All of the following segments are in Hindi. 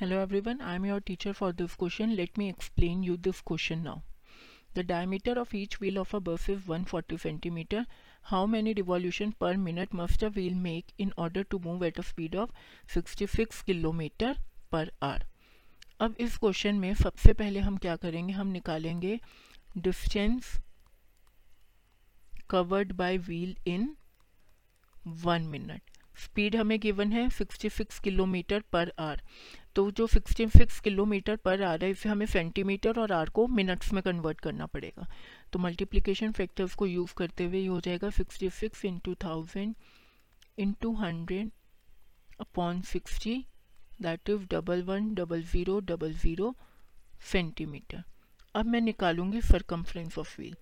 Hello everyone I am your teacher for this question let me explain you this question now the diameter of each wheel of a bus is 140 centimetre how many revolution per minute must a wheel make in order to move at a speed of 66 kilometre per hour अब इस क्वेश्चन में सबसे पहले हम क्या करेंगे? हम निकालेंगे distance covered by wheel in one minute speed हमें गिवन है 66 किलोमीटर पर आर तो जो 66 किलोमीटर पर आर है, इसे हमें सेंटीमीटर और आर को मिनट्स में कन्वर्ट करना पड़ेगा। तो मल्टीप्लिकेशन फैक्टर्स को यूज़ करते हुए ये हो जाएगा 66 six into thousand into hundred upon sixty that is double one double zero double zero centimeter अब मैं निकालूँगी सरकमफ्रेंस ऑफ़ व्हील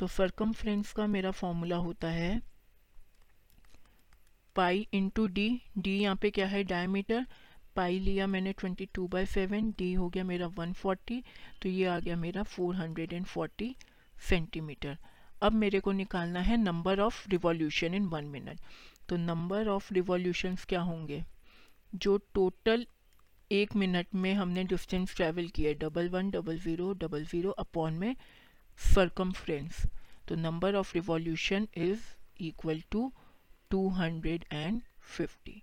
तो सरकमफ्रेंस का मेरा फॉर्मूला होता है पाई इंटू डी डी यहाँ पे क्या है? डायमीटर पाई लिया मैंने 22 टू बाई सेवन डी हो गया मेरा 140 तो ये आ गया मेरा 440 सेंटीमीटर। अब मेरे को निकालना है number of revolution in one minute. तो नंबर ऑफ़ रिवॉल्यूशंस क्या होंगे? जो टोटल एक मिनट में हमने डिस्टेंस ट्रैवल किया, double one, double zero double zero, upon में सरकमफ्रेंस तो number of revolution is equal to 250.